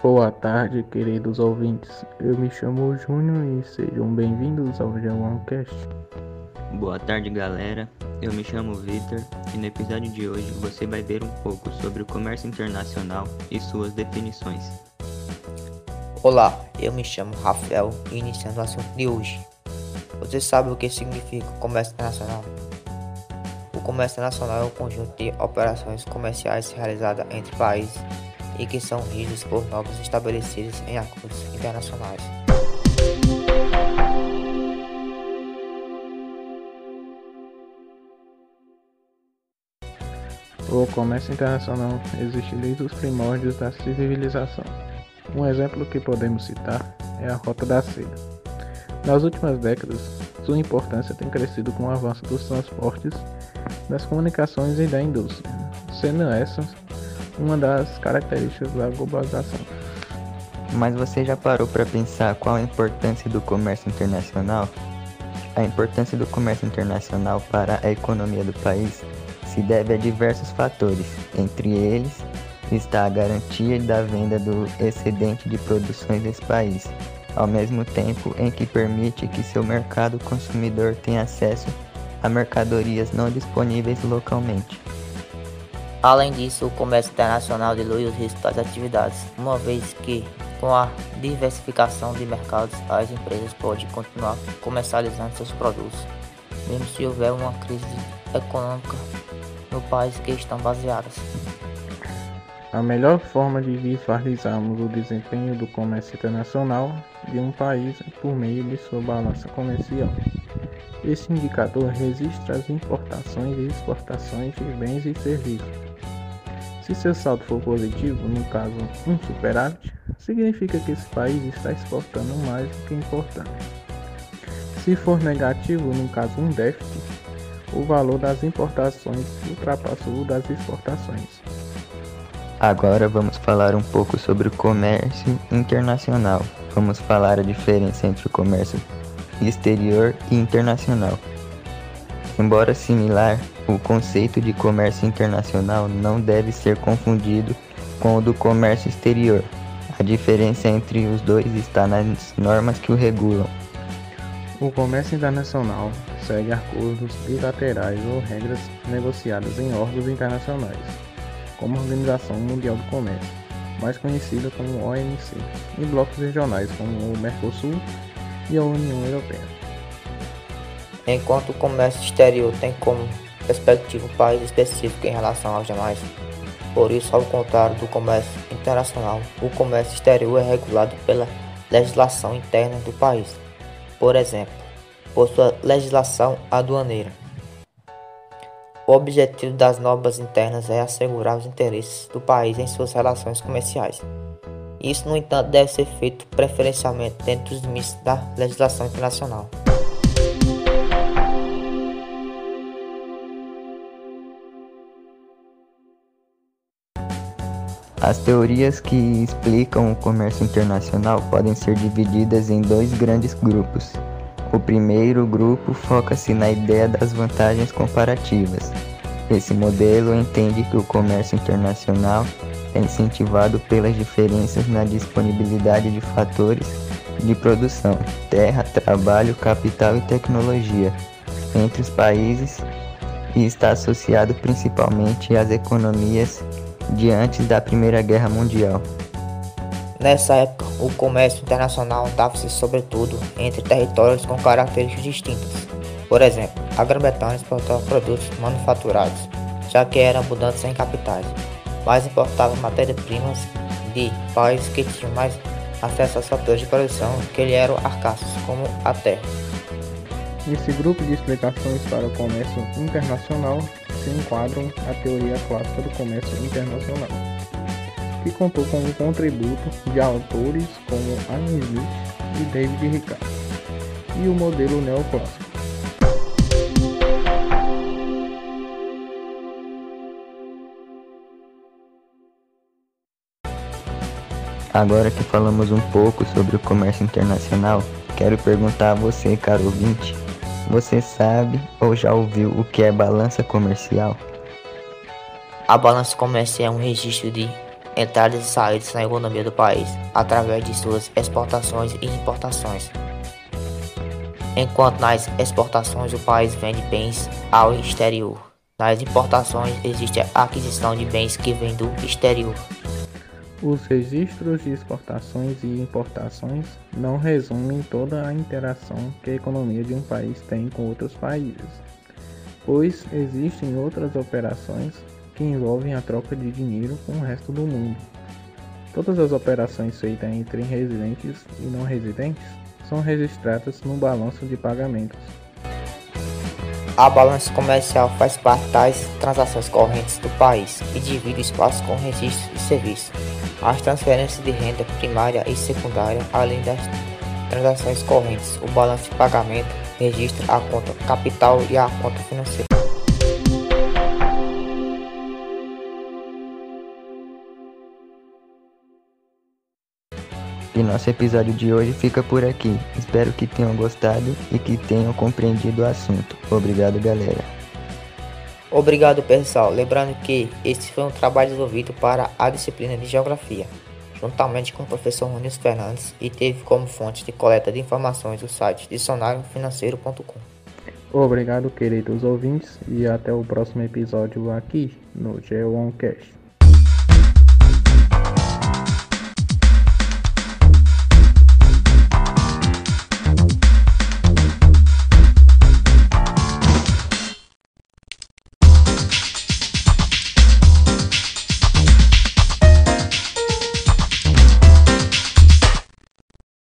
Boa tarde, queridos ouvintes. Eu me chamo Júnior e sejam bem-vindos ao G1cast. Boa tarde, galera. Eu me chamo Victor e no episódio de hoje você vai ver um pouco sobre o comércio internacional e suas definições. Olá, eu me chamo Rafael e iniciando o assunto de hoje. Você sabe o que significa comércio internacional? O comércio internacional é um conjunto de operações comerciais realizadas entre países e que são regidas por normas estabelecidas em acordos internacionais. O comércio internacional existe desde os primórdios da civilização. Um exemplo que podemos citar é a Rota da Seda. Nas últimas décadas, sua importância tem crescido com o avanço dos transportes, das comunicações e da indústria, sendo essas uma das características da globalização. Mas você já parou para pensar qual a importância do comércio internacional? A importância do comércio internacional para a economia do país se deve a diversos fatores, entre eles está a garantia da venda do excedente de produções desse país, ao mesmo tempo em que permite que seu mercado consumidor tenha acesso a mercadorias não disponíveis localmente. Além disso, o comércio internacional dilui os riscos das atividades, uma vez que, com a diversificação de mercados, as empresas podem continuar comercializando seus produtos, mesmo se houver uma crise econômica no país que estão baseadas. A melhor forma de visualizarmos o desempenho do comércio internacional de um país é por meio de sua balança comercial. Esse indicador registra as importações e exportações de bens e serviços se seu saldo for positivo, no caso um superávit, significa que esse país está exportando mais do que importando. Se for negativo, no caso um déficit, o valor das importações ultrapassou o das exportações. Agora vamos falar um pouco sobre o comércio internacional. Vamos falar a diferença entre o comércio exterior e internacional. Embora similar, o conceito de comércio internacional não deve ser confundido com o do comércio exterior. A diferença entre os dois está nas normas que o regulam. O comércio internacional segue acordos bilaterais ou regras negociadas em órgãos internacionais, como a Organização Mundial do Comércio, mais conhecida como OMC, e blocos regionais como o Mercosul e a União Europeia. Enquanto o comércio exterior tem como perspectiva um país específico em relação aos demais. Por isso, ao contrário do comércio internacional, o comércio exterior é regulado pela legislação interna do país. Por exemplo, por sua legislação aduaneira. O objetivo das normas internas é assegurar os interesses do país em suas relações comerciais. Isso, no entanto, deve ser feito preferencialmente dentro dos limites da legislação internacional. As teorias que explicam o comércio internacional podem ser divididas em dois grandes grupos. O primeiro grupo foca-se na ideia das vantagens comparativas. Esse modelo entende que o comércio internacional é incentivado pelas diferenças na disponibilidade de fatores de produção, terra, trabalho, capital e tecnologia entre os países e está associado principalmente às economias de antes da Primeira Guerra Mundial. Nessa época, o comércio internacional dava-se sobretudo entre territórios com características distintas. Por exemplo, a Grã-Bretanha exportava produtos manufaturados, já que eram abundantes em capitais, mas importava matérias-primas de países que tinham mais acesso aos fatores de produção que lhe eram arcassos, como a terra. Nesse grupo de explicações para o comércio internacional enquadram a teoria clássica do comércio internacional, que contou com o contributo de autores como Adam Smith e David Ricardo, e o modelo neoclássico. Agora que falamos um pouco sobre o comércio internacional, quero perguntar a você, caro ouvinte, você sabe ou já ouviu o que é balança comercial? A balança comercial é um registro de entradas e saídas na economia do país através de suas exportações e importações. Enquanto nas exportações o país vende bens ao exterior, nas importações existe a aquisição de bens que vêm do exterior. Os registros de exportações e importações não resumem toda a interação que a economia de um país tem com outros países, pois existem outras operações que envolvem a troca de dinheiro com o resto do mundo. Todas as operações feitas entre residentes e não residentes são registradas no balanço de pagamentos. A balança comercial faz parte das transações correntes do país e divide o espaço com registros e serviços, as transferências de renda primária e secundária, além das transações correntes. O balanço de pagamento registra a conta capital e a conta financeira. E nosso episódio de hoje fica por aqui. Espero que tenham gostado e que tenham compreendido o assunto. Obrigado, galera. Obrigado, pessoal. Lembrando que este foi um trabalho desenvolvido para a disciplina de Geografia, juntamente com o professor Nunes Fernandes, e teve como fonte de coleta de informações o site dicionariofinanceiro.com. Obrigado, queridos ouvintes, e até o próximo episódio aqui no G1Cast.